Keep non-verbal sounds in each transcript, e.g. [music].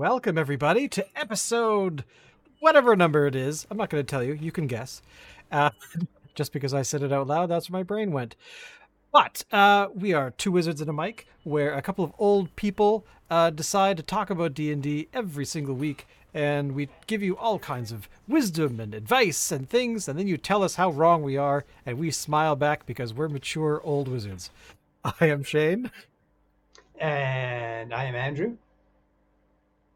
Welcome, everybody, to episode whatever number it is. I'm not going to tell you. You can guess. Uh, [laughs] just because I said it out loud, that's where my brain went. But uh, we are two wizards and a mic, where a couple of old people uh, decide to talk about D and D every single week, and we give you all kinds of wisdom and advice and things, and then you tell us how wrong we are, and we smile back because we're mature old wizards. [laughs] I am Shane, and I am Andrew.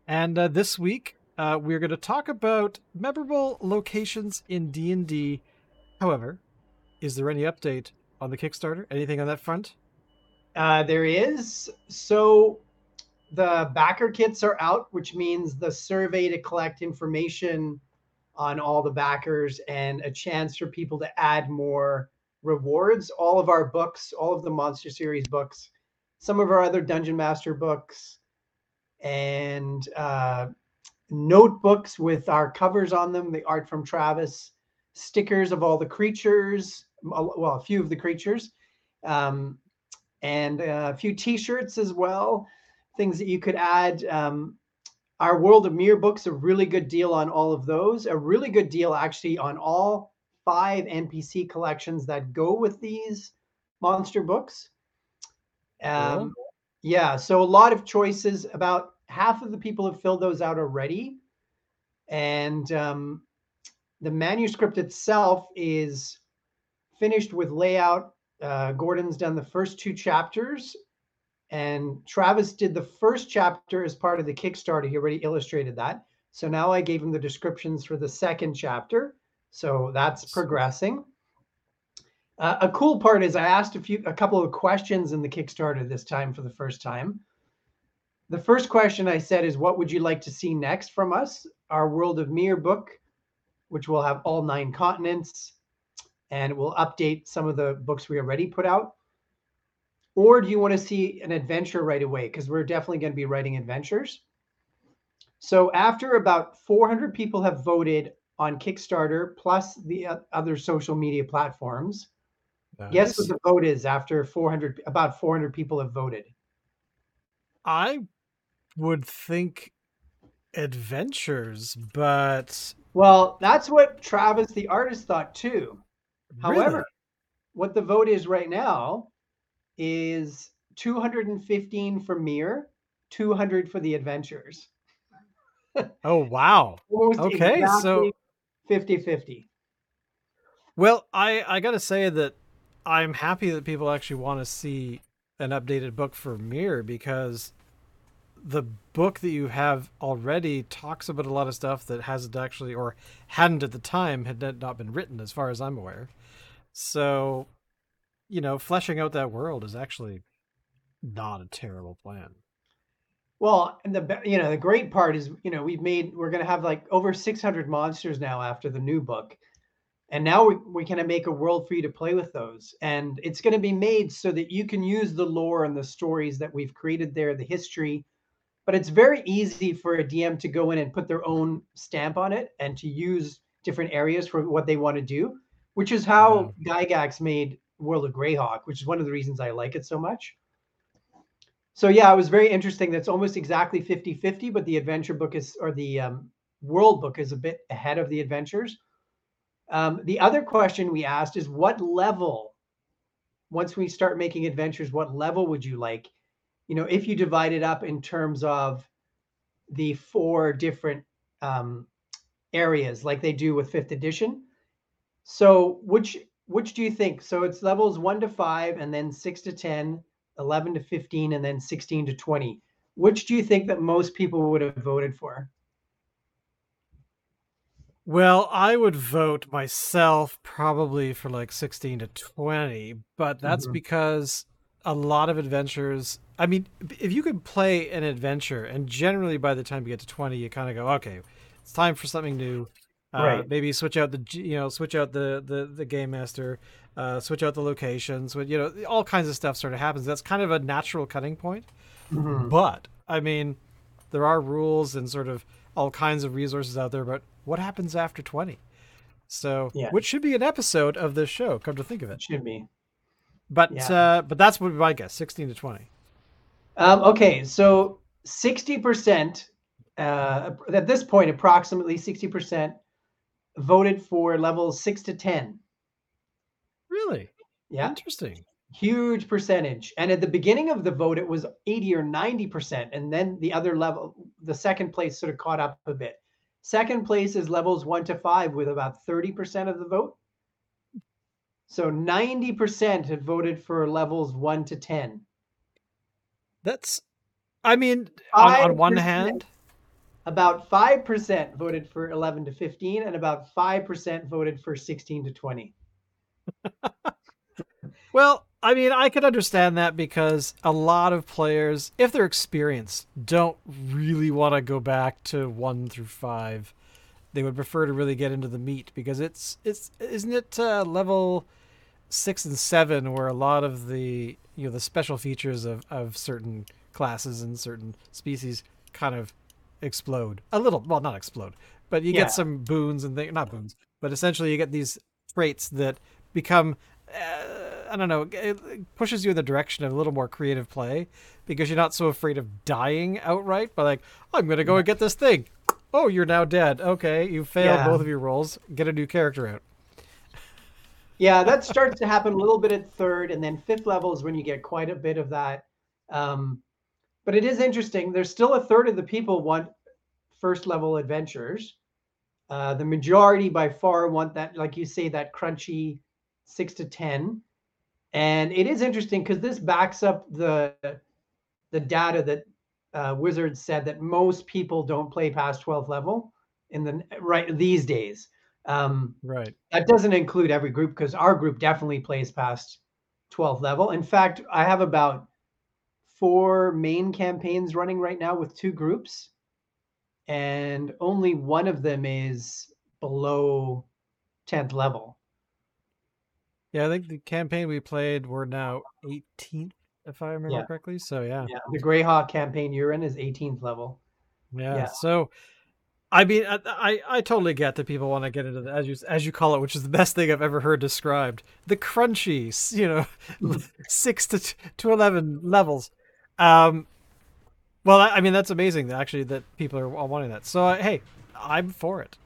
And uh, this week, uh, we're going to talk about memorable locations in D and D. However, is there any update on the Kickstarter? Anything on that front? Uh, there is. So the backer kits are out, which means the survey to collect information on all the backers and a chance for people to add more rewards. All of our books, all of the Monster Series books, some of our other Dungeon Master books, and uh, notebooks with our covers on them, the art from Travis, stickers of all the creatures, well, a few of the creatures, um, and a few T-shirts as well. Things that you could add. Um, our World of Mirror books, a really good deal on all of those. A really good deal actually on all five NPC collections that go with these monster books. Um, Yeah, so a lot of choices. About half of the people have filled those out already, and um, the manuscript itself is finished with layout. Uh, Gordon's done the first two chapters, and Travis did the first chapter as part of the Kickstarter. He already illustrated that. So now I gave him the descriptions for the second chapter. So that's progressing. Uh, a cool part is I asked a few, a couple of questions in the Kickstarter this time for the first time. The first question I said is, "What would you like to see next from us?" Our World of Mirror book, which will have all nine continents, and it will update some of the books we already put out. Or do you want to see an adventure right away? Because we're definitely going to be writing adventures. So after about 400 people have voted on Kickstarter plus the other social media platforms, Nice. Guess what the vote is after 400, about 400 people have voted? I would think adventures, but. Well, that's what Travis, the artist, thought too. Really? However, what the vote is right now is 215 for Mirror, 200 for the adventures. [laughs] oh, wow. okay, exactly so 50 50. Well, I, I got to say that I'm happy that people actually want to see an updated book for Mirror because the book that you have already talks about a lot of stuff that hasn't actually or hadn't at the time had not been written as far as I'm aware. So, you know, fleshing out that world is actually not a terrible plan. Well, and the you know the great part is you know we've made we're going to have like over 600 monsters now after the new book and now we, we can make a world for you to play with those and it's going to be made so that you can use the lore and the stories that we've created there the history but it's very easy for a dm to go in and put their own stamp on it and to use different areas for what they want to do which is how yeah. gygax made world of greyhawk which is one of the reasons i like it so much so yeah it was very interesting that's almost exactly 50 50 but the adventure book is or the um, world book is a bit ahead of the adventures um, the other question we asked is what level, once we start making adventures, what level would you like? You know, if you divide it up in terms of the four different um, areas like they do with fifth edition. So which which do you think? So it's levels one to five and then six to 10, 11 to 15, and then 16 to 20. Which do you think that most people would have voted for? Well, I would vote myself probably for like 16 to 20, but that's mm-hmm. because a lot of adventures. I mean, if you could play an adventure, and generally by the time you get to 20, you kind of go, okay, it's time for something new. Uh, right. Maybe switch out the you know switch out the the, the game master, uh, switch out the locations. You know, all kinds of stuff sort of happens. That's kind of a natural cutting point. Mm-hmm. But I mean, there are rules and sort of all kinds of resources out there. But what happens after 20? So, yeah. which should be an episode of this show, come to think of it. Should be. But yeah. uh, but that's what I guess, 16 to 20. Um, okay, so 60% uh, at this point, approximately 60% voted for levels six to 10. Really? Yeah. Interesting. Huge percentage. And at the beginning of the vote, it was 80 or 90%. And then the other level, the second place sort of caught up a bit. Second place is levels one to five with about 30% of the vote. So 90% have voted for levels one to 10. That's, I mean, on, on one hand, about 5% voted for 11 to 15, and about 5% voted for 16 to 20. [laughs] well, I mean, I could understand that because a lot of players, if they're experienced, don't really want to go back to one through five. They would prefer to really get into the meat because it's it's isn't it uh, level six and seven where a lot of the you know the special features of of certain classes and certain species kind of explode a little. Well, not explode, but you yeah. get some boons and things. Not boons, but essentially you get these traits that become uh, I don't know, it pushes you in the direction of a little more creative play because you're not so afraid of dying outright. But like, I'm gonna go and get this thing. Oh, you're now dead. Okay, you failed yeah. both of your rolls. Get a new character out. Yeah, that starts to happen a little bit at third, and then fifth level is when you get quite a bit of that. Um, but it is interesting. There's still a third of the people want first level adventures. Uh, the majority by far want that, like you say, that crunchy six to 10. And it is interesting because this backs up the the data that uh, Wizards said that most people don't play past 12th level in the right these days. Um, right. That doesn't include every group because our group definitely plays past 12th level. In fact, I have about four main campaigns running right now with two groups, and only one of them is below 10th level. Yeah, I think the campaign we played we're now 18th, if I remember yeah. correctly. So yeah. Yeah, the Greyhawk campaign you're in is 18th level. Yeah. yeah. So, I mean, I, I, I totally get that people want to get into the as you as you call it, which is the best thing I've ever heard described. The crunchy, [laughs] you know, six to to eleven levels. Um, well, I, I mean that's amazing. Actually, that people are wanting that. So uh, hey, I'm for it.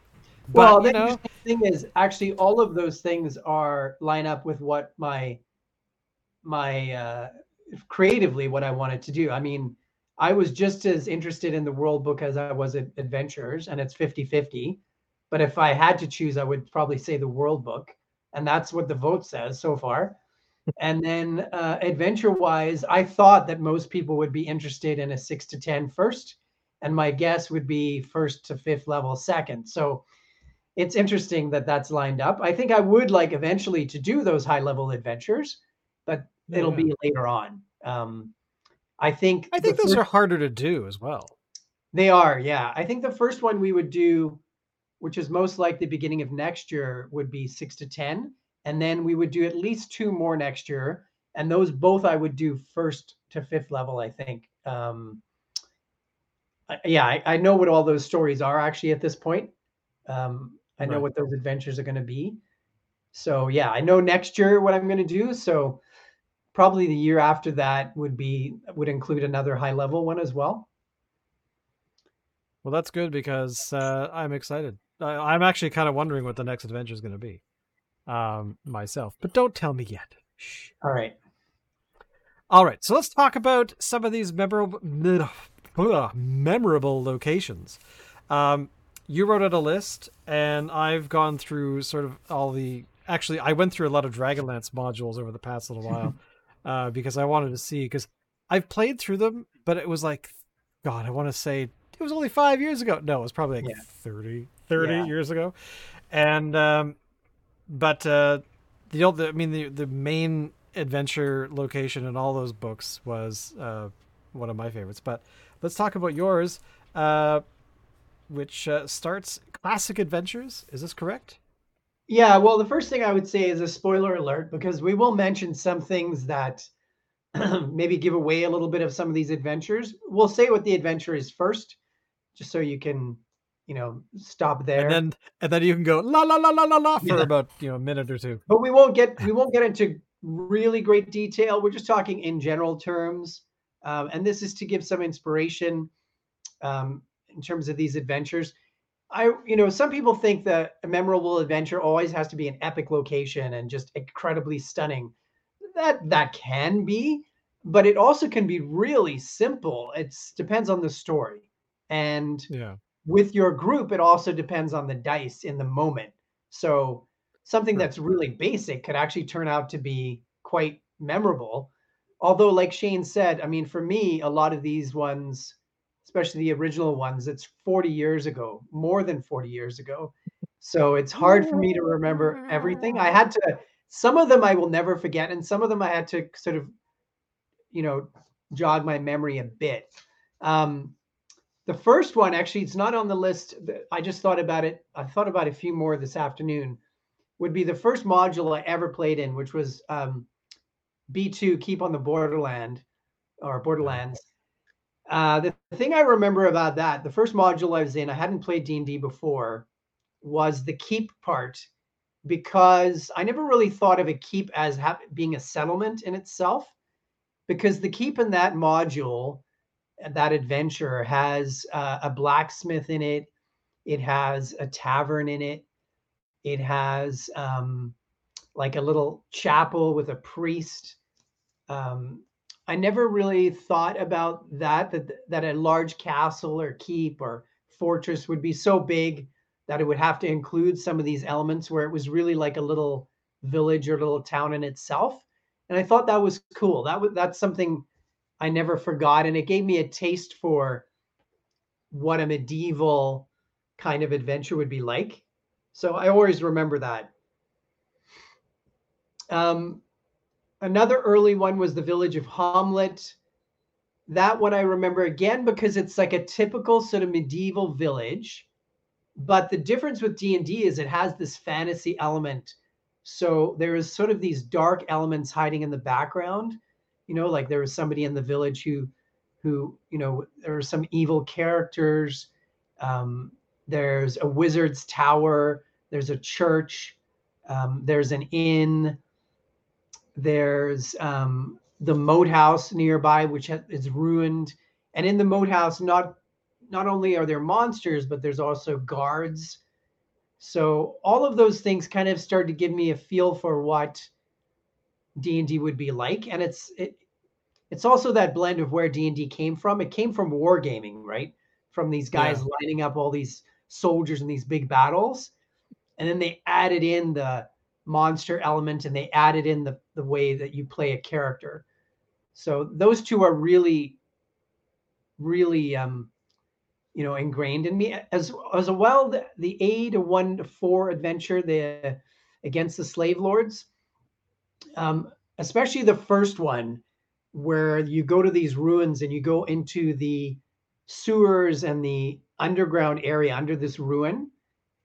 Well, but, the know, thing is, actually, all of those things are line up with what my my uh, creatively what I wanted to do. I mean, I was just as interested in the world book as I was at adventures, and it's 50-50. But if I had to choose, I would probably say the world book, and that's what the vote says so far. [laughs] and then uh, adventure wise, I thought that most people would be interested in a six to ten first, and my guess would be first to fifth level second. So it's interesting that that's lined up. I think I would like eventually to do those high level adventures, but yeah. it'll be later on. Um, I think I think those first, are harder to do as well. They are, yeah. I think the first one we would do, which is most likely beginning of next year, would be six to ten, and then we would do at least two more next year, and those both I would do first to fifth level. I think. Um, yeah, I, I know what all those stories are actually at this point. Um, I know right. what those adventures are going to be. So yeah, I know next year what I'm going to do. So probably the year after that would be would include another high level one as well. Well, that's good because uh, I'm excited. I, am actually kind of wondering what the next adventure is going to be um, myself, but don't tell me yet. Shh. All right. All right. So let's talk about some of these memorable memorable locations. Um, you wrote out a list, and I've gone through sort of all the. Actually, I went through a lot of Dragonlance modules over the past little while [laughs] uh, because I wanted to see because I've played through them, but it was like, God, I want to say it was only five years ago. No, it was probably like yeah. 30, 30 yeah. years ago, and um, but uh, the old, I mean, the the main adventure location in all those books was uh, one of my favorites. But let's talk about yours. Uh, which uh, starts classic adventures. Is this correct? Yeah. Well, the first thing I would say is a spoiler alert because we will mention some things that [clears throat] maybe give away a little bit of some of these adventures. We'll say what the adventure is first, just so you can, you know, stop there. And then and then you can go la la la la la la for yeah. about you know a minute or two. But we won't get we won't get into really great detail. We're just talking in general terms, um, and this is to give some inspiration. Um, in terms of these adventures. I, you know, some people think that a memorable adventure always has to be an epic location and just incredibly stunning. That that can be, but it also can be really simple. It depends on the story, and Yeah. with your group, it also depends on the dice in the moment. So something Sure. that's really basic could actually turn out to be quite memorable. Although, like Shane said, I mean, for me, a lot of these ones, especially the original ones, it's 40 years ago, more than 40 years ago. So it's hard for me to remember everything. I had to, some of them I will never forget, and some of them I had to sort of, you know, jog my memory a bit. Um, the first one, actually, it's not on the list. I just thought about it. I thought about a few more this afternoon. Would be the first module I ever played in, which was um, B2 Keep on the Borderland or Borderlands. Uh, the thing I remember about that, the first module I was in, I hadn't played D&D before, was the keep part because I never really thought of a keep as ha- being a settlement in itself because the keep in that module that adventure has uh, a blacksmith in it it has a tavern in it it has um, like a little chapel with a priest um, i never really thought about that that that a large castle or keep or fortress would be so big that it would have to include some of these elements where it was really like a little village or little town in itself and i thought that was cool that was that's something I never forgot, and it gave me a taste for what a medieval kind of adventure would be like. So I always remember that. Um, another early one was the village of Hommlet. That one I remember again because it's like a typical sort of medieval village, but the difference with D and D is it has this fantasy element. So there is sort of these dark elements hiding in the background. You know like there was somebody in the village who who you know there are some evil characters. Um, there's a wizard's tower. There's a church. Um, there's an inn there's um, the moat house nearby which is ruined. And in the moat house not not only are there monsters but there's also guards. So all of those things kind of started to give me a feel for what D&D would be like. And it's it, it's also that blend of where D&D came from. It came from wargaming right? From these guys Yeah. lining up all these soldiers in these big battles. And then they added in the monster element and they added in the the way that you play a character. So those two are really really um you know ingrained in me. As as well the, the a to one to four adventure the against the slave lords um, especially the first one where you go to these ruins and you go into the sewers and the underground area under this ruin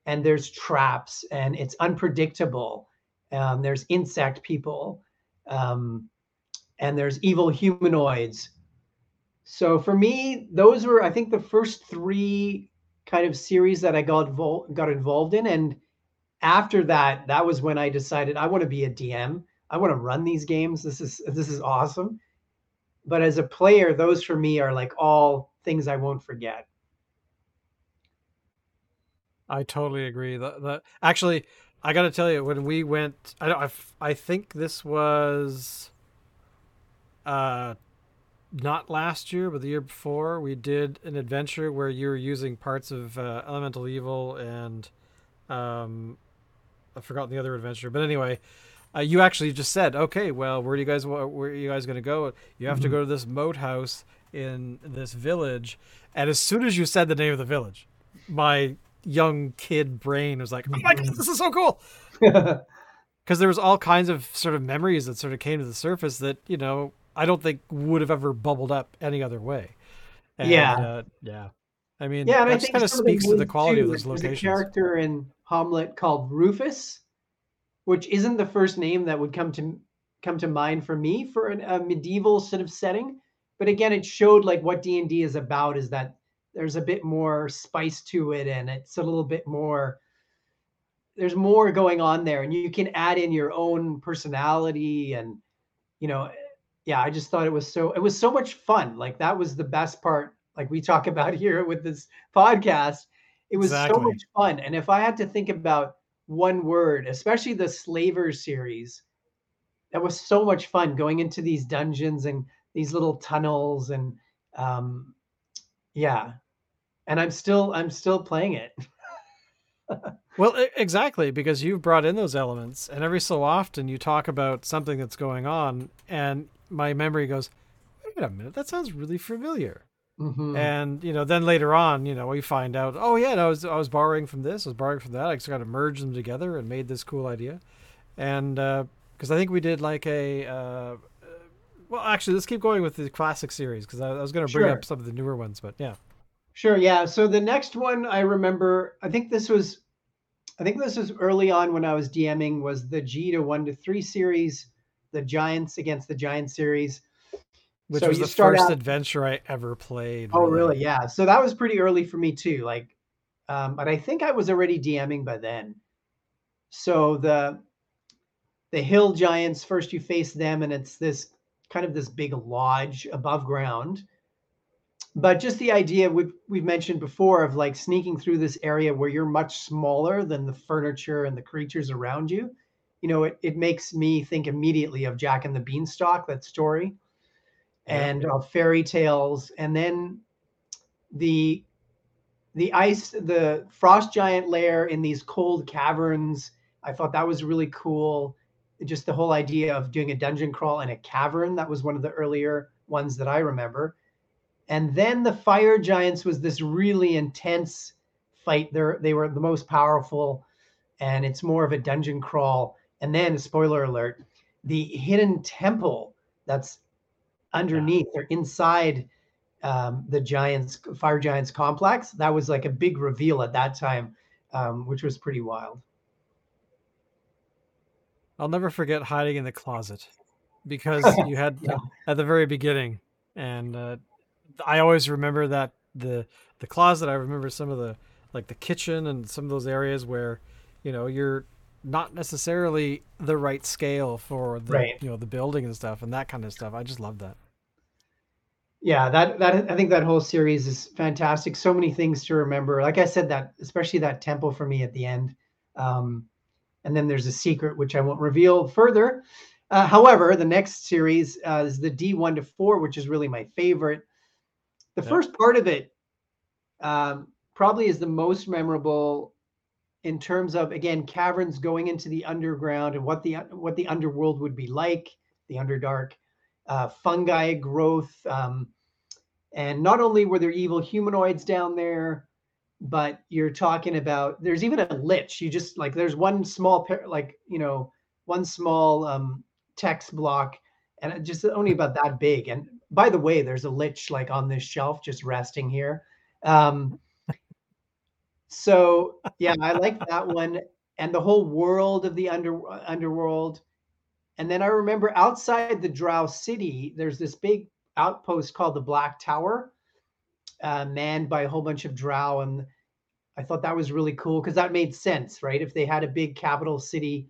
and there's traps and it's unpredictable um, there's insect people um, and there's evil humanoids so for me those were i think the first three kind of series that i got, got involved in and after that that was when i decided i want to be a dm I want to run these games. This is this is awesome. But as a player, those for me are like all things I won't forget. I totally agree. The, the actually, I got to tell you, when we went, I don't, I, f- I think this was, uh, not last year, but the year before, we did an adventure where you were using parts of uh, Elemental Evil and, um, I've forgotten the other adventure, but anyway, uh, you actually just said, okay, well, where do you guys where are you guys going to go? You have to Mhm. go to this moat house in this village, and as soon as you said the name of the village, my young kid brain was like, "Oh my god, this is so cool!" [laughs] Because there was all kinds of sort of memories that sort of came to the surface that you know I don't think would have ever bubbled up any other way. And, Yeah. uh, yeah. I mean, yeah, that kind of speaks to the quality of too, those there's locations. a character in Hommlet called Rufus, which isn't the first name that would come to come to mind for me for an, a medieval sort of setting. But again, it showed like what D and D is about is that there's a bit more spice to it, and it's a little bit more. There's more going on there, and you can add in your own personality, and you know, yeah, I just thought it was so it was so much fun. Like that was the best part like we talk [laughs] about here with this podcast. It was exactly. so much fun. And if I had to think about one word, especially the slaver series, that was so much fun going into these dungeons and these little tunnels and um, yeah. And I'm still I'm still playing it. [laughs] well, exactly because you've brought in those elements, and every so often you talk about something that's going on, and my memory goes, "Wait a minute, that sounds really familiar." Mm-hmm. And you know, then later on, you know, we find out, oh yeah, no, I was I was borrowing from this, I was borrowing from that. I just got to merge them together and made this cool idea. And because uh, I think we did like a, uh, well, actually, let's keep going with the classic series because I, I, was going to bring sure. up some of the newer ones, but yeah. Sure. Yeah. So the next one I remember, I think this was, I think this was early on when I was DMing, was the G to one to three series, the Giants against the Giants series which so was the first out... adventure I ever played. Oh, really? really? Yeah. So that was pretty early for me too. Like, um, but I think I was already DMing by then. So the the hill giants first you face them and it's this kind of this big lodge above ground but just the idea we've, we've mentioned before of like sneaking through this area where you're much smaller than the furniture and the creatures around you you know it, it makes me think immediately of jack and the beanstalk that story and uh, fairy tales, and then the the ice, the frost giant lair in these cold caverns. I thought that was really cool. Just the whole idea of doing a dungeon crawl in a cavern. That was one of the earlier ones that I remember. And then the fire giants was this really intense fight. They they were the most powerful, and it's more of a dungeon crawl. And then, spoiler alert, the hidden temple that's underneath yeah. or inside um, the Giants Fire Giants complex. That was like a big reveal at that time, um, which was pretty wild. I'll never forget hiding in the closet because [laughs] you had yeah. at the very beginning, and uh, I always remember that the the closet. I remember some of the like the kitchen and some of those areas where you know you're not necessarily the right scale for the right. you know the building and stuff and that kind of stuff. I just love that yeah that that i think that whole series is fantastic so many things to remember like i said that especially that temple for me at the end um, and then there's a secret which i won't reveal further uh, however the next series uh, is the d1 to 4 which is really my favorite the yeah. first part of it um, probably is the most memorable in terms of again caverns going into the underground and what the what the underworld would be like the underdark uh, fungi growth. Um, and not only were there evil humanoids down there, but you're talking about there's even a lich. You just like there's one small pair like you know one small um, text block, and just only about that big. And by the way, there's a lich like on this shelf just resting here. Um, so yeah, I like that one, and the whole world of the under underworld. And then I remember outside the Drow city, there's this big outpost called the Black Tower, uh, manned by a whole bunch of Drow. And I thought that was really cool because that made sense, right? If they had a big capital city,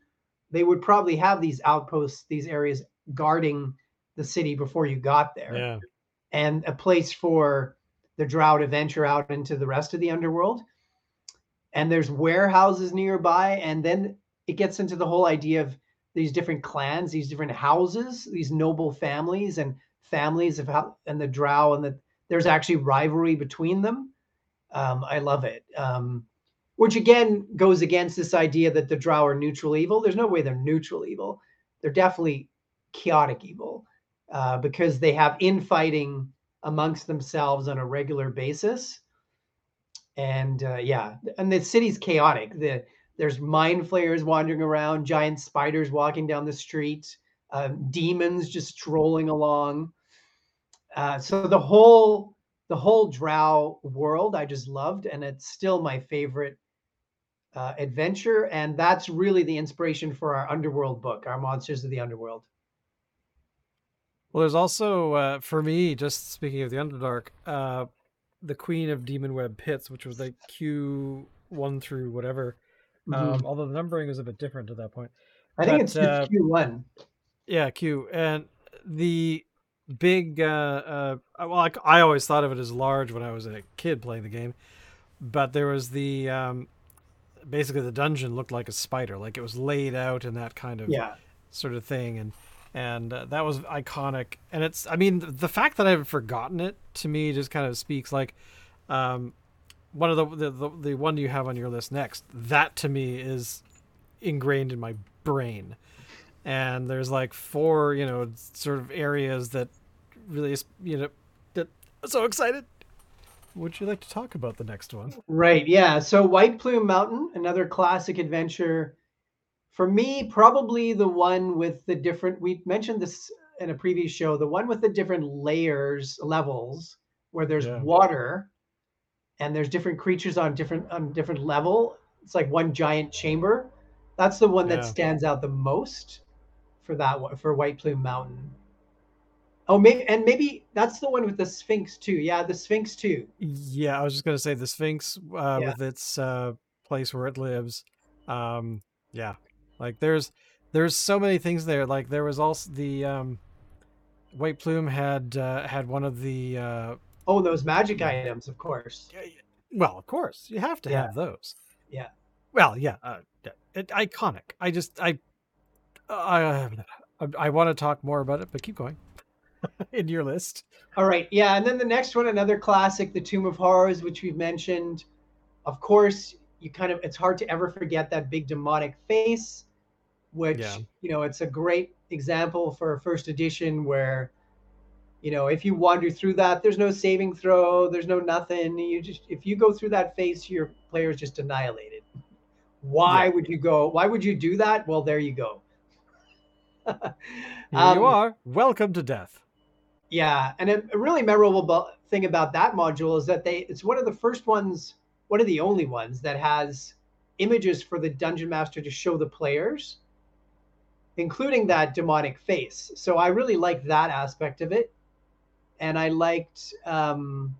they would probably have these outposts, these areas guarding the city before you got there. Yeah. And a place for the Drow to venture out into the rest of the underworld. And there's warehouses nearby. And then it gets into the whole idea of these different clans, these different houses, these noble families and families of how and the Drow and the there's actually rivalry between them. Um, I love it. Um, which again goes against this idea that the Drow are neutral evil. There's no way they're neutral evil. They're definitely chaotic evil uh, because they have infighting amongst themselves on a regular basis. And uh, yeah, and the city's chaotic. The there's mind flayers wandering around, giant spiders walking down the street, uh, demons just strolling along. Uh, so the whole the whole Drow world I just loved, and it's still my favorite uh, adventure. And that's really the inspiration for our Underworld book, our Monsters of the Underworld. Well, there's also uh, for me, just speaking of the Underdark, uh, the Queen of Demon Web Pits, which was like Q one through whatever. Mm-hmm. Um, although the numbering was a bit different at that point. I think but, it's, uh, Q one. Yeah, Q and the big. Uh, uh, well, I, I always thought of it as large when I was a kid playing the game, but there was the um, basically the dungeon looked like a spider, like it was laid out in that kind of yeah. sort of thing, and and uh, that was iconic. And it's, I mean, the fact that I haven't forgotten it to me just kind of speaks like. Um, one of the, the the, the one you have on your list next that to me is ingrained in my brain and there's like four you know sort of areas that really you know that I'm so excited would you like to talk about the next one right yeah so white plume mountain another classic adventure for me probably the one with the different we mentioned this in a previous show the one with the different layers levels where there's yeah. water and there's different creatures on different on different level. It's like one giant chamber. That's the one yeah. that stands out the most for that one for White Plume Mountain. Oh, maybe and maybe that's the one with the Sphinx too. Yeah, the Sphinx too. Yeah, I was just gonna say the Sphinx uh, yeah. with its uh, place where it lives. Um, yeah, like there's there's so many things there. Like there was also the um, White Plume had uh, had one of the uh, Oh, those magic items, of course. Well, of course, you have to yeah. have those. Yeah. Well, yeah, uh, it, iconic. I just I I I, I want to talk more about it, but keep going [laughs] in your list. All right, yeah, and then the next one, another classic, The Tomb of Horrors, which we've mentioned. Of course, you kind of it's hard to ever forget that big demonic face, which yeah. you know it's a great example for a first edition where you know if you wander through that there's no saving throw there's no nothing. You just if you go through that phase your player is just annihilated. Why yeah. would you go why would you do that? Well there you go. Here um, you are. Welcome to death. Yeah and a, a really memorable thing about that module is that they it's one of the first ones one of the only ones that has images for the dungeon master to show the players including that demonic face so i really like that aspect of it and I liked. Um,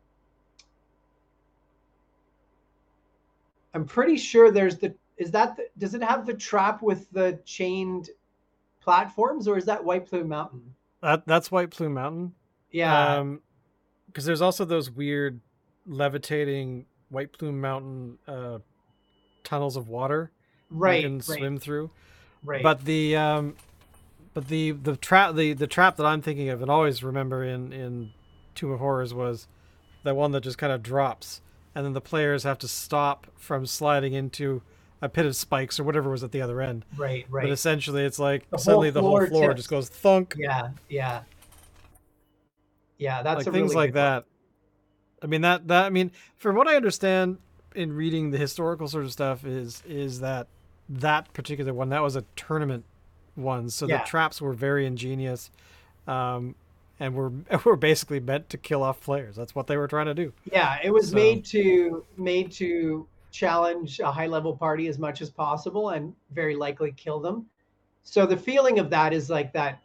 I'm pretty sure there's the. Is that the, does it have the trap with the chained platforms, or is that White Plume Mountain? That that's White Plume Mountain. Yeah. Um, because there's also those weird levitating White Plume Mountain uh, tunnels of water right, you can right. swim through. Right. But the um, but the the trap the the trap that I'm thinking of and always remember in in Tomb of Horrors was the one that just kind of drops, and then the players have to stop from sliding into a pit of spikes or whatever was at the other end. Right, right. But essentially, it's like the suddenly the whole floor tips. just goes thunk. Yeah, yeah, yeah. That's like things really like that. One. I mean that that I mean, from what I understand in reading the historical sort of stuff, is is that that particular one that was a tournament one, So yeah. the traps were very ingenious, um, and were [laughs] were basically meant to kill off players. That's what they were trying to do. Yeah, it was so. made to made to challenge a high level party as much as possible and very likely kill them. So the feeling of that is like that,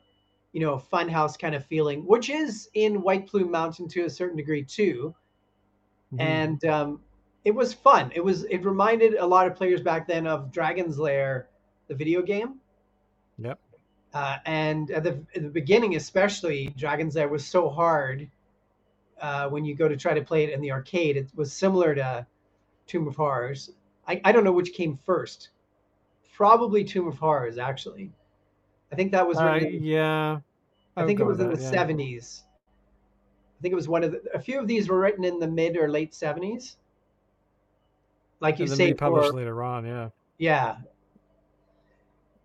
you know, funhouse kind of feeling, which is in White Plume Mountain to a certain degree too. Mm-hmm. And um, it was fun. It was it reminded a lot of players back then of Dragon's Lair, the video game. Yep. Uh, and at the, at the beginning, especially, Dragon's Lair was so hard uh, when you go to try to play it in the arcade. It was similar to Tomb of Horrors. I, I don't know which came first. Probably Tomb of Horrors, actually. I think that was. Uh, yeah. I, I think it was in that, the yeah. 70s. I think it was one of the, a few of these were written in the mid or late 70s. Like you say, published later on, yeah. Yeah,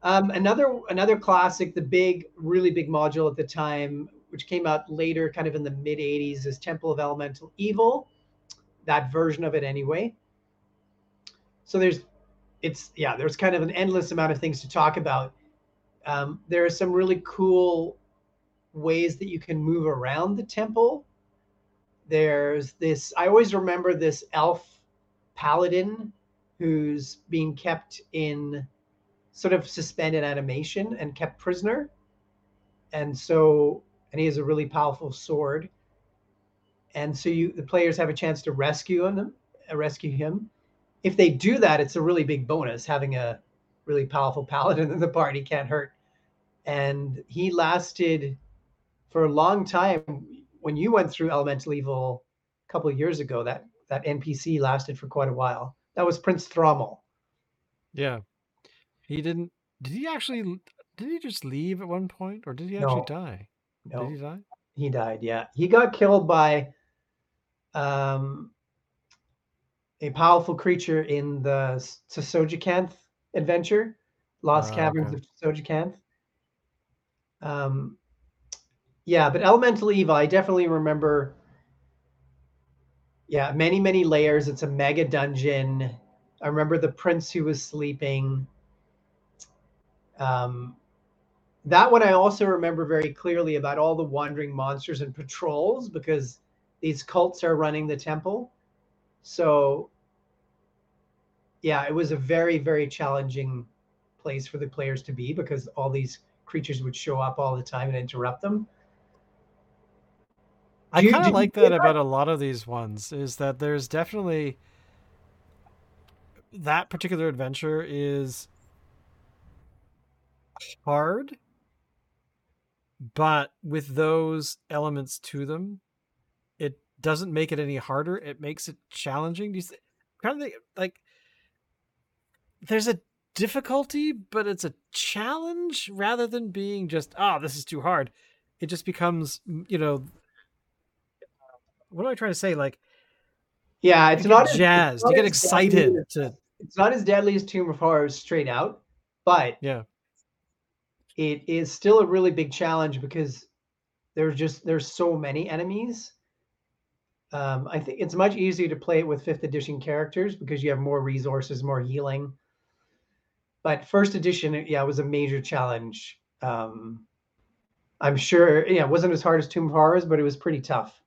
um, another another classic, the big, really big module at the time, which came out later, kind of in the mid '80s, is Temple of Elemental Evil. That version of it, anyway. So there's, it's yeah, there's kind of an endless amount of things to talk about. Um, there are some really cool ways that you can move around the temple. There's this. I always remember this elf paladin who's being kept in sort of suspended animation and kept prisoner. And so, and he has a really powerful sword. And so you, the players have a chance to rescue him, uh, rescue him. If they do that, it's a really big bonus. Having a really powerful paladin [laughs] in the party can't hurt. And he lasted for a long time when you went through Elemental Evil a couple years ago, that that NPC lasted for quite a while. That was Prince Thrommel. Yeah, he didn't. Did he actually? Did he just leave at one point, or did he actually No. die? No, Did he die? he died. Yeah, he got killed by um, a powerful creature in the Tsojcanth adventure, Lost Ah, Caverns okay. of Tsojcanth. Um, yeah, but Elemental Evil, I definitely remember. Yeah, many many layers. It's a mega dungeon. I remember the prince who was sleeping. Um, that one I also remember very clearly about all the wandering monsters and patrols because these cults are running the temple. So, yeah, it was a very, very challenging place for the players to be because all these creatures would show up all the time and interrupt them. I kind of like that about a lot of these ones is that there's definitely that particular adventure is hard, but with those elements to them, it doesn't make it any harder. It makes it challenging. Do you th- kind of think like there's a difficulty, but it's a challenge rather than being just ah, this is too hard. It just becomes, you know, what am I trying to say? Like Yeah, it's not get as- it's not you get deadly excited to It's not as deadly as Tomb of Horrors straight out, but yeah. it is still a really big challenge because there's just there's so many enemies. Um, I think it's much easier to play it with fifth edition characters because you have more resources, more healing. But first edition, yeah, was a major challenge. Um, I'm sure, yeah, it wasn't as hard as Tomb of Horrors, but it was pretty tough.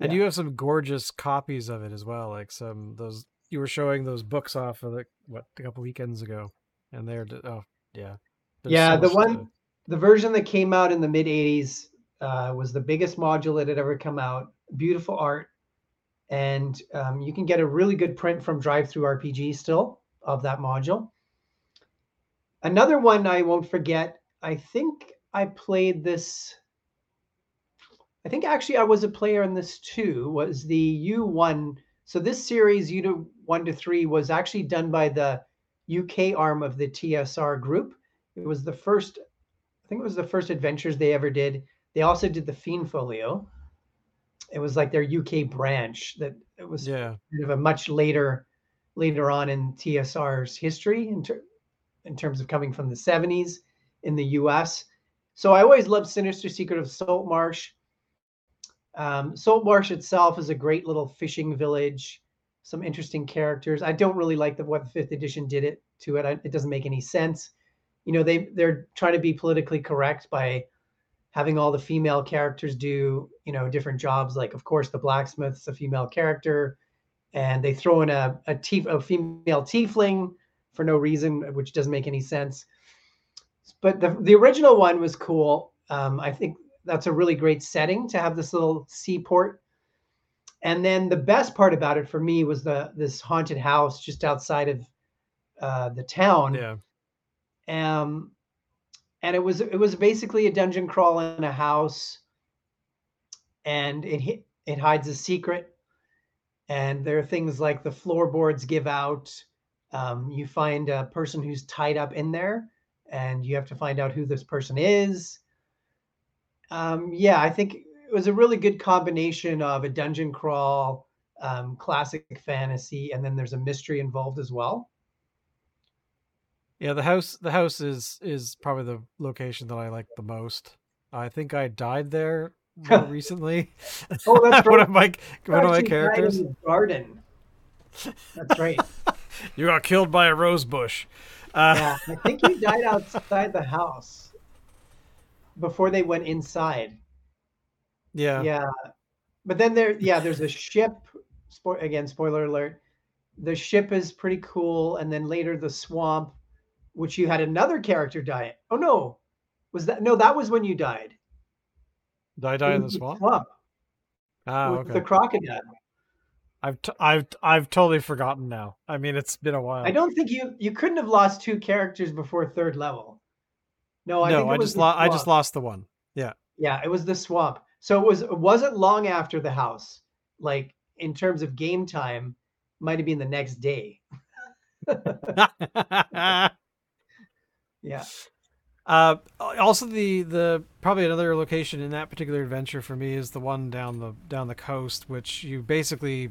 And Yeah. you have some gorgeous copies of it as well. Like some those you were showing those books off of like what a couple weekends ago, and they're oh yeah, There's yeah, so the one, to- the version that came out in the mid 80s uh, was the biggest module that had ever come out. Beautiful art. And um, you can get a really good print from DriveThruRPG still of that module. Another one I won't forget, I think I played this. I think actually I was a player in this too, was the U1. So this series, U 1 to 3, was actually done by the UK arm of the TSR group. It was the first, I think it was the first adventures they ever did. They also did the Fiend Folio. It was like their UK branch that it was yeah. kind of a much later, later on in TSR's history in, ter- in terms of coming from the 70s in the US. So I always loved Sinister Secret of Saltmarsh. Um, Saltmarsh itself is a great little fishing village. Some interesting characters. I don't really like the what the fifth edition did it to it. I, it doesn't make any sense. You know, they they're trying to be politically correct by having all the female characters do you know different jobs. Like, of course, the blacksmith's a female character, and they throw in a a female tiefling for no reason, which doesn't make any sense. But the the original one was cool. Um, I think that's a really great setting to have this little seaport. And then the best part about it for me was the this haunted house just outside of uh, the town. Yeah. Um, and it was it was basically a dungeon crawl in a house, and it it hides a secret. And there are things like the floorboards give out. Um, you find a person who's tied up in there, and you have to find out who this person is. Um, yeah, I think it was a really good combination of a dungeon crawl, um, classic fantasy, and then there's a mystery involved as well. Yeah, the house the house is is probably the location that I like the most. I think I died there more [laughs] recently. Oh, that's [laughs] one of my one of my characters. garden. That's right. [laughs] You got killed by a rose bush. Uh, yeah, I think you died outside the house before they went inside. yeah. Yeah, but then there, yeah, there's a ship. Spo- again, spoiler alert. The ship is pretty cool, and then later the swamp, which you had another character die. Oh no, was that no? That was when you died. Did I die in the was swamp? with Ah, okay. The crocodile. I've t- I've I've totally forgotten now. I mean, it's been a while. I don't think you you couldn't have lost two characters before third level. No, I no, I just lost. I just lost the one. Yeah. Yeah, it was the swamp. So it was it wasn't long after the house. Like in terms of game time, might have been the next day. [laughs] yeah. Uh, also, the the probably another location in that particular adventure for me is the one down the down the coast, which you basically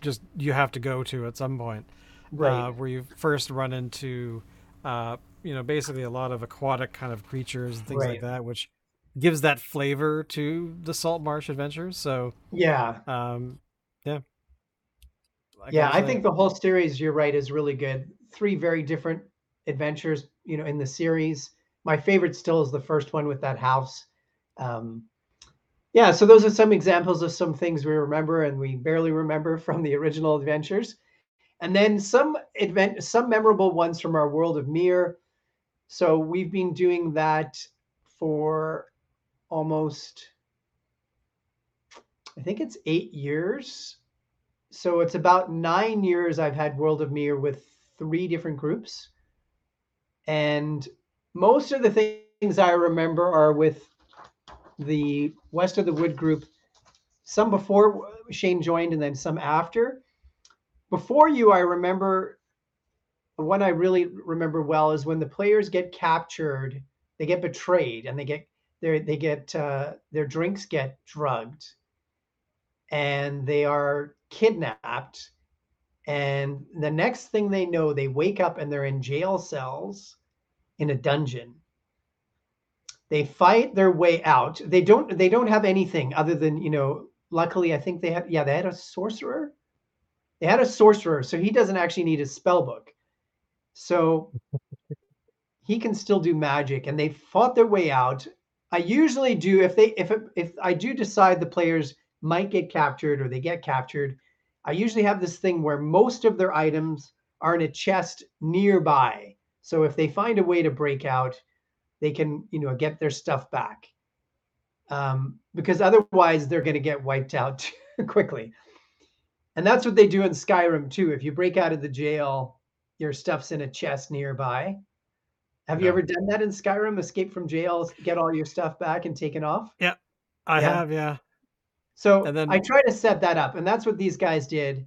just you have to go to at some point, Right. uh, where you first run into, uh, you know, basically a lot of aquatic kind of creatures and things like that, which gives that flavor to the salt marsh adventures. So, yeah. um, yeah, yeah, I think the whole series, you're right, is really good. Three very different adventures, you know, in the series. My favorite still is the first one with that house. Um, yeah, so those are some examples of some things we remember and we barely remember [laughs] from the original adventures. And then some event, some memorable ones from our world of Mir. So we've been doing that for almost, I think it's eight years so it's about nine years I've had World of Mir with three different groups. And most of the things I remember are with the West of the Wood group, some before Shane joined and then some after. Before you, I remember one I really remember well is when the players get captured, they get betrayed and they get their they get uh, their drinks get drugged and they are kidnapped. And the next thing they know, they wake up and they're in jail cells in a dungeon. They fight their way out. They don't they don't have anything other than, you know, luckily I think they had yeah, they had a sorcerer. They had a sorcerer, so he doesn't actually need a spell book. So he can still do magic and they fought their way out. I usually do if they if if I do decide the players might get captured or they get captured, I usually have this thing where most of their items are in a chest nearby. So if they find a way to break out, they can, you know, get their stuff back. Um, because otherwise they're going to get wiped out [laughs] quickly. And that's what they do in Skyrim too. If you break out of the jail, your stuff's in a chest nearby. Have you ever done that in Skyrim? Escape from jail, get all your stuff back and taken off? Yeah, I Yeah. have, yeah. So And then- I try to set that up, and that's what these guys did.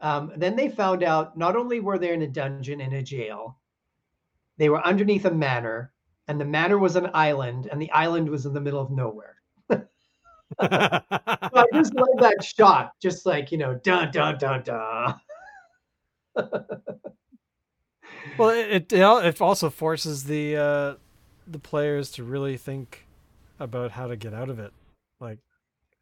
Um, then they found out not only were they in a dungeon in a jail, they were underneath a manor, and the manor was an island, and the island was in the middle of nowhere. [laughs] So I just love that shot, just like you know, dun dun dun dun. [laughs] well, it, it it also forces the uh, the players to really think about how to get out of it. Like,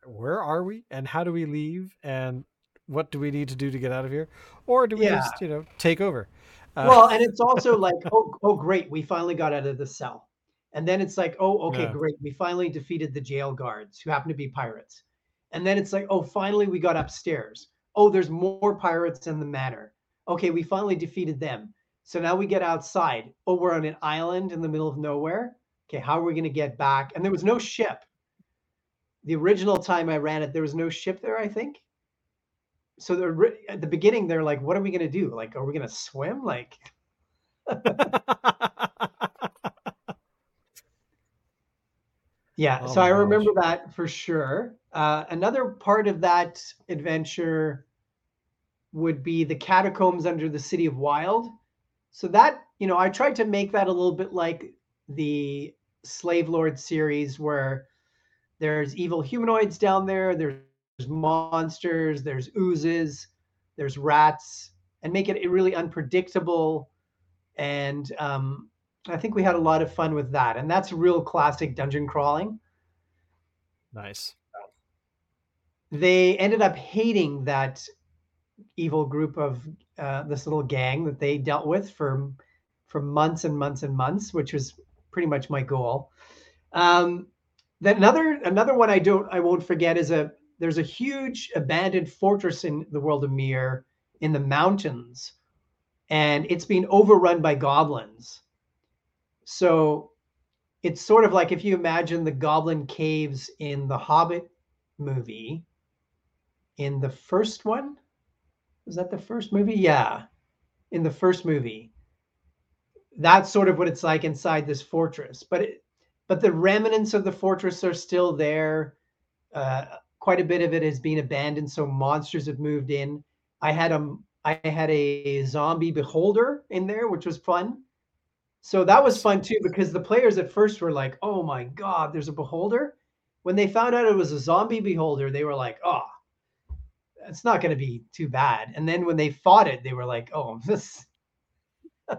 where are we, and how do we leave, and what do we need to do to get out of here, or do we Yeah. just you know take over? Uh, Well, and it's also like, oh, oh, great, we finally got out of the cell. And then it's like, oh, okay, Yeah. great, we finally defeated the jail guards who happen to be pirates. And then it's like, oh, finally we got upstairs. Oh, there's more pirates in the manor. Okay, we finally defeated them. So now we get outside. Oh, we're on an island in the middle of nowhere. Okay, how are we going to get back? And there was no ship. The original time I ran it, there was no ship there, I think. So the, at the beginning, they're like, what are we going to do? Like, are we going to swim? Like, [laughs] Yeah, Oh so I gosh. remember that for sure. Uh, another part of that adventure would be the catacombs under the city of Wild. So that, you know, I tried to make that a little bit like the Slave Lord series where there's evil humanoids down there, there's monsters, there's oozes, there's rats, and make it really unpredictable. And um, I think we had a lot of fun with that. And that's real classic dungeon crawling. nice. They ended up hating that evil group of uh, this little gang that they dealt with for for months and months and months, which was pretty much my goal. Um, then another another one I don't I won't forget is a there's a huge abandoned fortress in the world of Mir in the mountains, and it's been overrun by goblins. So it's sort of like if you imagine the goblin caves in the Hobbit movie, in the first one. Was that the first movie? Yeah, in the first movie. That's sort of what it's like inside this fortress. But it, but the remnants of the fortress are still there. Uh, quite a bit of it has been abandoned, so monsters have moved in. I had a I had a zombie beholder in there, which was fun. So that was fun too because the players at first were like, "Oh my god, there's a beholder." When they found out it was a zombie beholder, they were like, "Oh, it's not going to be too bad." And then when they fought it, they were like, "Oh, [laughs] this." [laughs]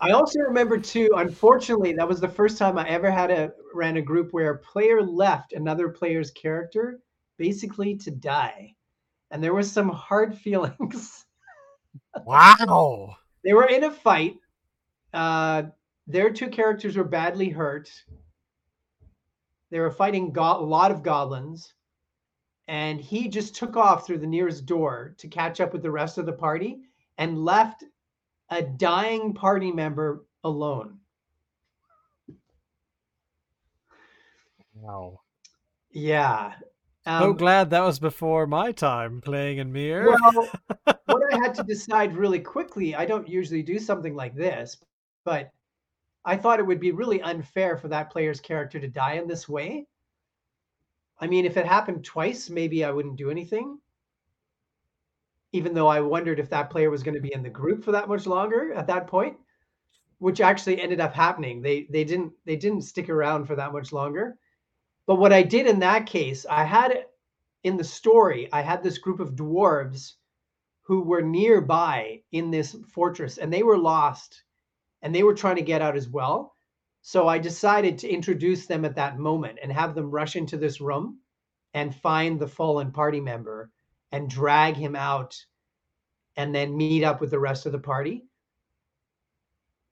I also remember too. Unfortunately, that was the first time I ever had a ran a group where a player left another player's character basically to die, and there was some hard [laughs] feelings. wow! They were in a fight uh, their two characters were badly hurt. They were fighting go- a lot of goblins, and he just took off through the nearest door to catch up with the rest of the party and left a dying party member alone. Wow. Yeah. Um, so glad that was before my time playing in Mir. Well, [laughs] what I had to decide really quickly, I don't usually do something like this, but I thought it would be really unfair for that player's character to die in this way. I mean, if it happened twice, maybe I wouldn't do anything. Even though I wondered if that player was going to be in the group for that much longer at that point, which actually ended up happening. They they didn't they didn't stick around for that much longer. But what I did in that case, I had in the story, I had this group of dwarves who were nearby in this fortress and they were lost and they were trying to get out as well. So I decided to introduce them at that moment and have them rush into this room and find the fallen party member and drag him out and then meet up with the rest of the party.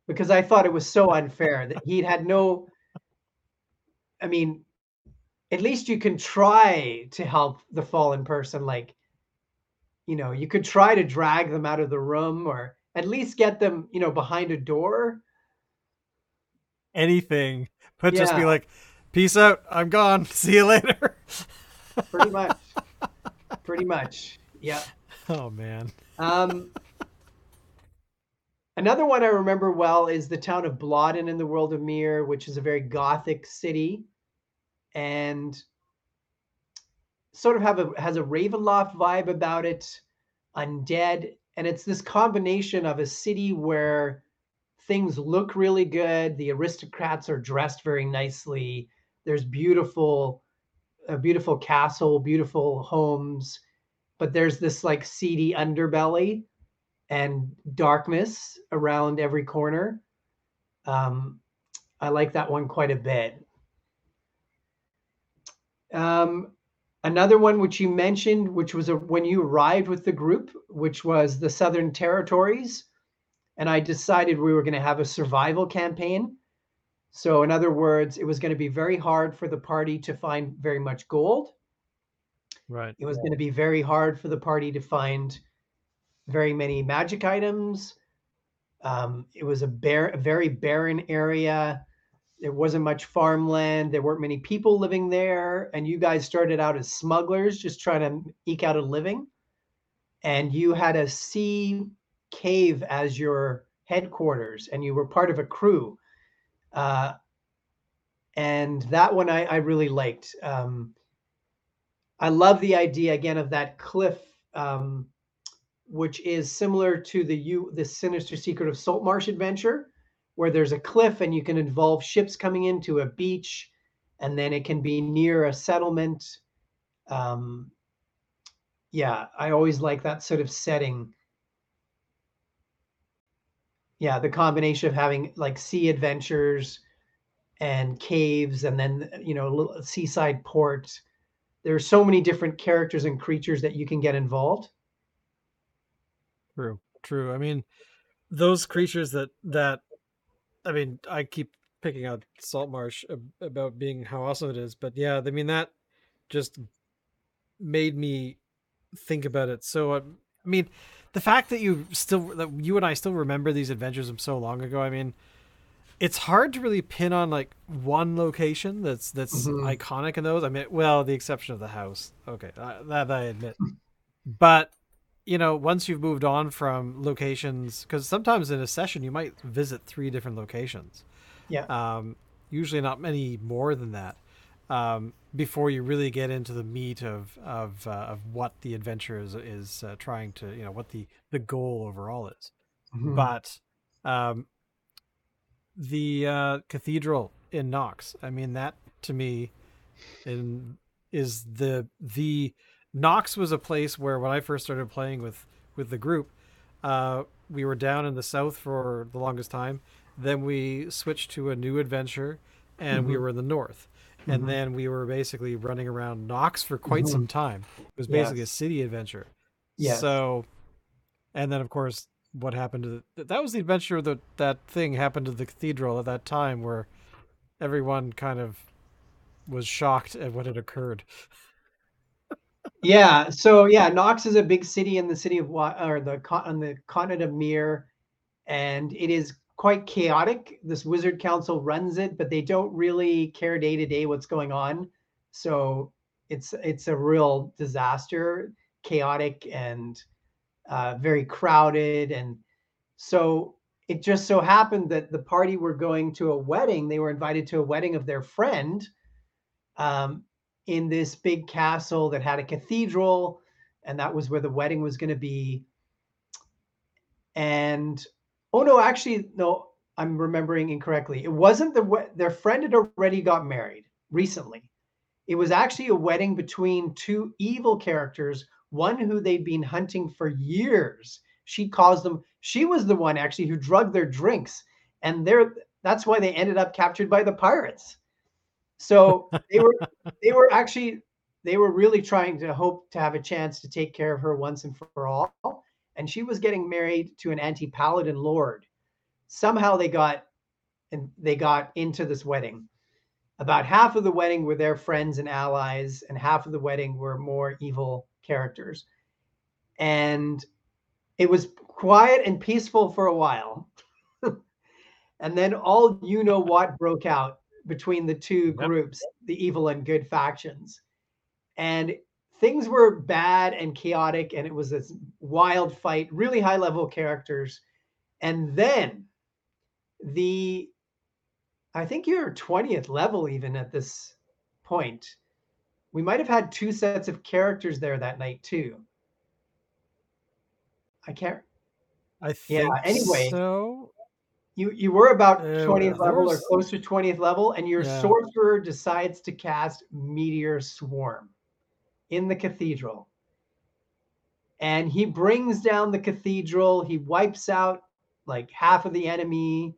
Because I thought it was so unfair that he'd had no, I mean, at least you can try to help the fallen person. Like, you know, you could try to drag them out of the room or at least get them, you know, behind a door. Anything, but yeah. just be like, "Peace out, I'm gone. [laughs] See you later." Pretty much. Pretty much. Yeah. Oh man. Um. Another one I remember well is the town of Blodden in the world of Mir, which is a very gothic city, and sort of have a has a Ravenloft vibe about it. Undead, and it's this combination of a city where things look really good. The aristocrats are dressed very nicely. There's beautiful a beautiful castle beautiful homes but there's this like seedy underbelly and darkness around every corner. Um, i like that one quite a bit. Um, Another one which you mentioned, which was a, when you arrived with the group, which was the Southern Territories. And I decided we were going to have a survival campaign. So, in other words, it was going to be very hard for the party to find very much gold. Right. It was going to be very hard for the party to find very many magic items. Um, it was a, bare, a very barren area there wasn't much farmland there weren't many people living there and you guys started out as smugglers just trying to eke out a living and you had a sea cave as your headquarters and you were part of a crew. Uh, and that one I, I really liked. Um, i love the idea again of that cliff um, which is similar to the you the sinister secret of saltmarsh adventure where there's a cliff and you can involve ships coming into a beach and then it can be near a settlement. Um, yeah i always like that sort of setting yeah the combination of having like sea adventures and caves and then you know a little seaside port there's so many different characters and creatures that you can get involved. True true. I mean those creatures that that I mean, I keep picking out Saltmarsh about being how awesome it is, but yeah, I mean that just made me think about it. So, uh, I mean, the fact that you still that you and I still remember these adventures from so long ago. I mean, it's hard to really pin on like one location that's that's mm-hmm. iconic in those. I mean, well, the exception of the house. Okay, uh, that I admit, but you know, once you've moved on from locations, because sometimes in a session you might visit three different locations. Yeah. Um, usually not many more than that um, before you really get into the meat of of, uh, of what the adventure is is uh, trying to you know what the the goal overall is. Mm-hmm. But um, the uh, cathedral in Knox I mean that to me, in is the the Knox was a place where when I first started playing with with the group, uh, we were down in the south for the longest time. Then we switched to a new adventure, and mm-hmm. we were in the north and mm-hmm. then we were basically running around Knox for quite mm-hmm. some time. It was basically yes. a city adventure. Yeah. So, and then of course, what happened to the, that was the adventure that that thing happened to the cathedral at that time where everyone kind of was shocked at what had occurred. yeah. So yeah, Knox is a big city in the city of what, or the on the continent of Mir, and it is quite chaotic. This wizard council runs it, but they don't really care day to day what's going on. So it's it's a real disaster, chaotic and uh, very crowded. And so it just so happened that the party were going to a wedding. They were invited to a wedding of their friend um, in this big castle that had a cathedral, and that was where the wedding was going to be. And Oh no, actually, no, I'm remembering incorrectly. It wasn't the their friend had already got married recently. It was actually a wedding between two evil characters, one who they'd been hunting for years. She caused them. She was the one actually who drugged their drinks, and they're that's why they ended up captured by the pirates. So [laughs] they were they were actually they were really trying to hope to have a chance to take care of her once and for all and she was getting married to an anti-paladin lord. Somehow they got and they got into this wedding. About half of the wedding were their friends and allies, and half of the wedding were more evil characters. And it was quiet and peaceful for a while. [laughs] and then all you know what broke out between the two yep. groups, the evil and good factions. And things were bad and chaotic and it was this wild fight really high level characters. And then the i think you're 20th level even at this point. We might have had two sets of characters there that night too. I can't i think yeah anyway. so. You you were about uh, 20th level was... or close to 20th level and your yeah. sorcerer decides to cast meteor swarm in the cathedral. And he brings down the cathedral, he wipes out like half of the enemy.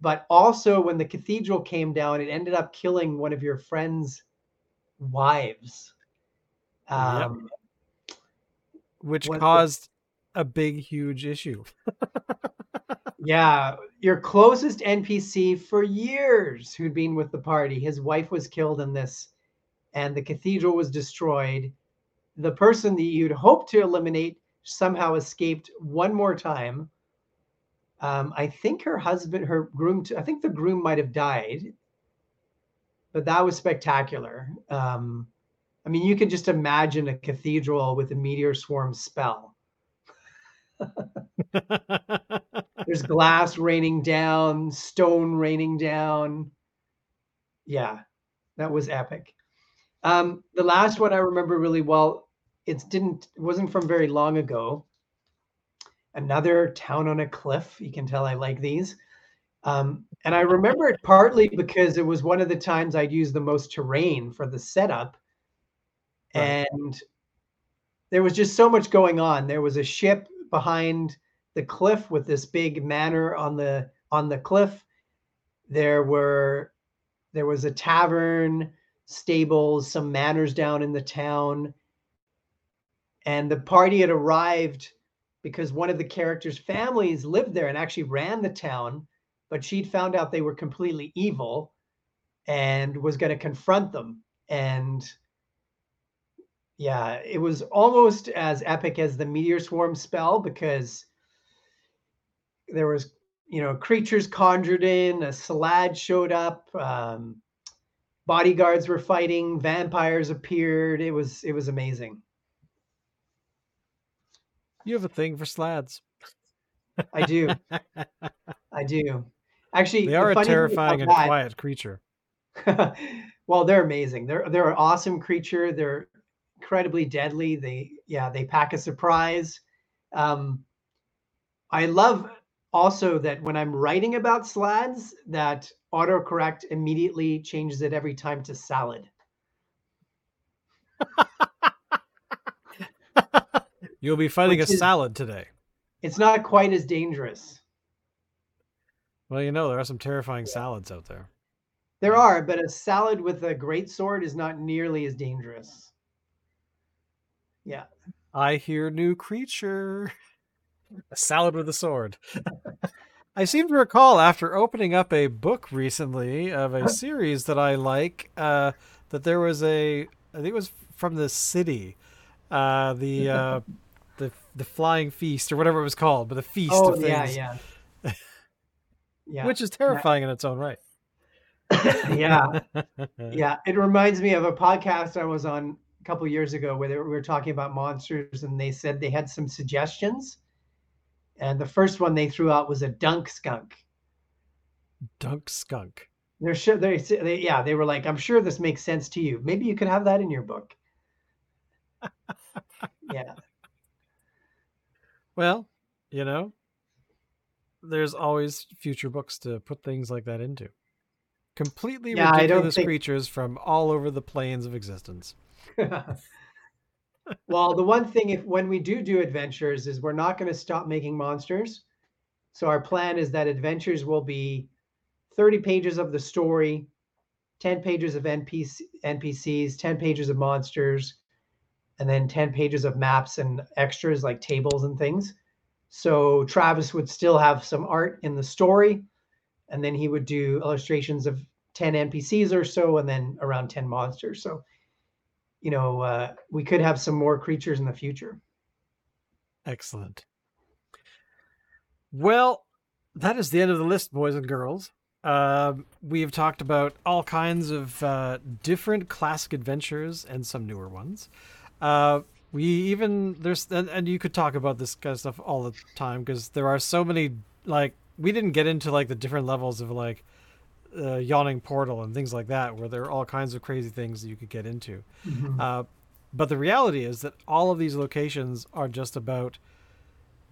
But also, when the cathedral came down, it ended up killing one of your friend's wives. Um, yep. Which caused the... a big, huge issue. [laughs] yeah, your closest NPC for years who'd been with the party, his wife was killed in this and the cathedral was destroyed. The person that you'd hoped to eliminate somehow escaped one more time. Um, I think her husband, her groom, I think the groom might have died, but that was spectacular. Um, I mean, you can just imagine a cathedral with a meteor swarm spell. [laughs] There's glass raining down, stone raining down. Yeah, that was epic. Um, the last one I remember really well, it didn't it wasn't from very long ago. Another town on a cliff. You can tell I like these. Um, and I remember it partly because it was one of the times I'd use the most terrain for the setup. Right. And there was just so much going on. There was a ship behind the cliff with this big manor on the on the cliff. There were there was a tavern stables, some manors down in the town. And the party had arrived because one of the characters' families lived there and actually ran the town, but she'd found out they were completely evil and was going to confront them. And yeah, it was almost as epic as the meteor swarm spell because there was, you know, creatures conjured in, a Slaad showed up, um, bodyguards were fighting, vampires appeared. It was it was amazing. You have a thing for slaads. I do. [laughs] I do. Actually, they the are a terrifying and that- quiet creature. [laughs] well, they're amazing. They're they're an awesome creature. They're incredibly deadly. They yeah, they pack a surprise. Um, I love also that when I'm writing about slaads, that autocorrect immediately changes it every time to salad. [laughs] You'll be fighting Which a is- salad today. It's not quite as dangerous. Well, you know there are some terrifying salads out there. There are, but a salad with a great sword is not nearly as dangerous. Yeah. I hear new creature. A salad with a sword. [laughs] I seem to recall after opening up a book recently of a series that I like, uh, that there was a I think it was from the city, uh, the [laughs] uh, the the flying feast or whatever it was called, but the feast Oh of yeah, things, yeah. [laughs] Yeah. which is terrifying in its own right. [laughs] yeah. Yeah. It reminds me of a podcast I was on a couple years ago where they we were talking about monsters and they said they had some suggestions. And the first one they threw out was a dunk skunk. Dunk skunk. They're sure they, they yeah, they were like, I'm sure this makes sense to you. Maybe you could have that in your book. [laughs] yeah. Well, you know, there's always future books to put things like that into. Completely Yeah, ridiculous think- creatures from all over the planes of existence. [laughs] well, the one thing if when we do do adventures is we're not going to stop making monsters. So our plan is that adventures will be 30 pages of the story, 10 pages of NPC, NPCs, 10 pages of monsters, and then 10 pages of maps and extras like tables and things. So Travis would still have some art in the story, and then he would do illustrations of 10 NPCs or so, and then around 10 monsters. So you know, uh, we could have some more creatures in the future. Excellent. Well, that is the end of the list, boys and girls. Um, we have talked about all kinds of uh, different classic adventures and some newer ones. Uh, we even there's and, and you could talk about this kind of stuff all the time because there are so many like we didn't get into like the different levels of like uh, yawning portal and things like that where there are all kinds of crazy things that you could get into. Uh, but the reality is that all of these locations are just about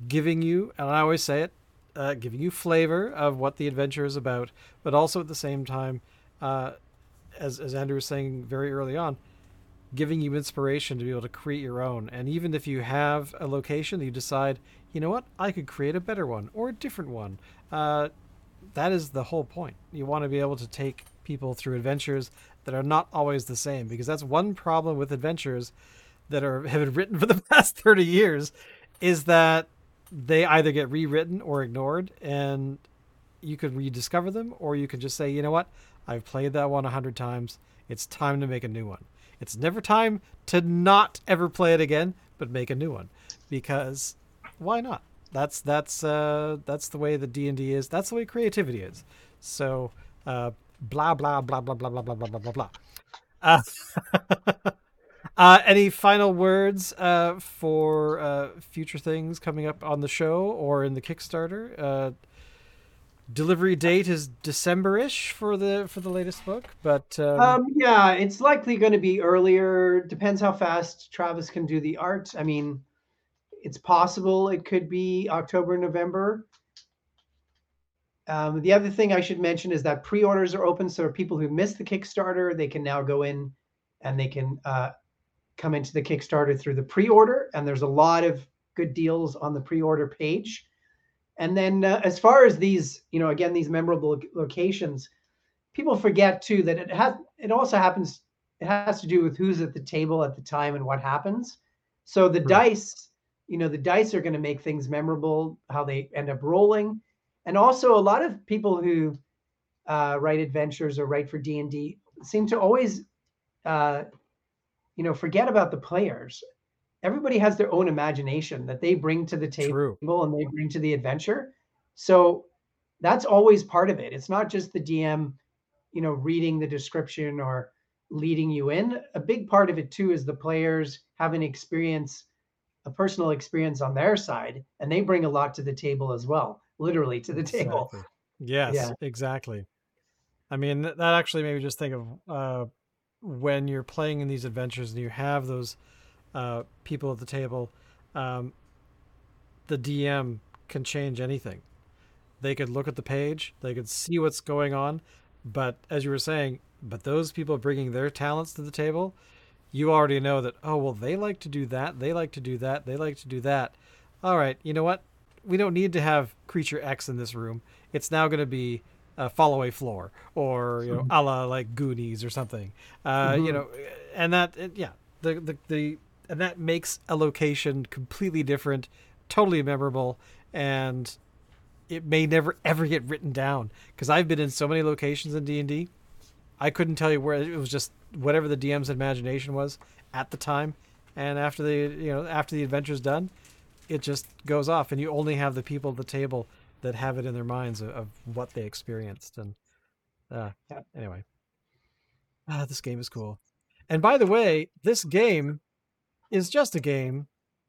giving you, and I always say it, uh, giving you flavor of what the adventure is about, but also at the same time, uh, as, as Andrew was saying very early on, giving you inspiration to be able to create your own. And even if you have a location that you decide, you know what, I could create a better one or a different one, uh, that is the whole point. You want to be able to take people through adventures that are not always the same because that's one problem with adventures that are have been written for the [laughs] past 30 years is that they either get rewritten or ignored and you could rediscover them or you could just say you know what? I've played that one a hundred times. It's time to make a new one. It's never time to not ever play it again but make a new one because why not that's that's uh that's the way the d&d is that's the way creativity is so uh blah blah blah blah blah blah blah blah blah blah blah uh, [laughs] uh any final words uh for uh future things coming up on the show or in the kickstarter uh delivery date is december-ish for the for the latest book but um, Um, yeah, it's likely going to be earlier. Depends how fast Travis can do the art. I mean, it's possible it could be October, November. Um, the other thing I should mention is that pre-orders are open, so people who missed the Kickstarter, they can now go in and they can uh, come into the Kickstarter through the pre-order, and there's a lot of good deals on the pre-order page. And then, uh, as far as these, you know, again, these memorable locations, people forget too that it has. It also happens. It has to do with who's at the table at the time and what happens. So the True. dice, you know, the dice are going to make things memorable. How they end up rolling, and also a lot of people who uh, write adventures or write for D and D seem to always, uh, you know, forget about the players. Everybody has their own imagination that they bring to the table True. and they bring to the adventure. So that's always part of it. It's not just the DM, you know, reading the description or leading you in. A big part of it too is the players having experience, a personal experience on their side, and they bring a lot to the table as well, literally to the table. Exactly. Yes, Yeah. exactly. I mean, that actually made me just think of uh, when you're playing in these adventures and you have those uh, people at the table. Um, the DM can change anything. They could look at the page, they could see what's going on, but as you were saying, but those people bringing their talents to the table, you already know that. Oh well, they like to do that. They like to do that. They like to do that. All right, you know what? We don't need to have creature X in this room. It's now going to be a fall away floor or you know a la like goonies or something uh you Mhm. know and that yeah the, the the and that makes a location completely different totally memorable and it may never ever get written down because i've been in so many locations in d&d i couldn't tell you where it was just whatever the dm's imagination was at the time. And after the you know after the adventure's done it just goes off. And you only have the people at the table that have it in their minds of, of what they experienced. And uh Yeah. anyway. Ah this game is cool. And by the way this game is just a game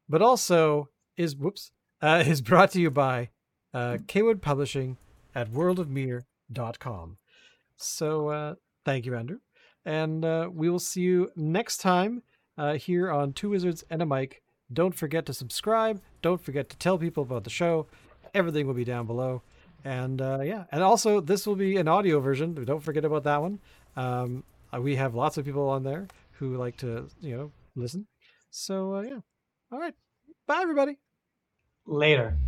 but also is whoops uh, is brought to you by uh, Kwood Publishing at worldofmir.com. So uh, thank you, Andrew. And uh, we will see you next time uh, here on Two Wizards and a Mic. Don't forget to subscribe. Don't forget to tell people about the show. Everything will be down below. And uh, yeah, and also this will be an audio version. Don't forget about that one. Um, uh, we have lots of people on there who like to, you know, listen. So uh, yeah. All right. Bye, everybody. Later.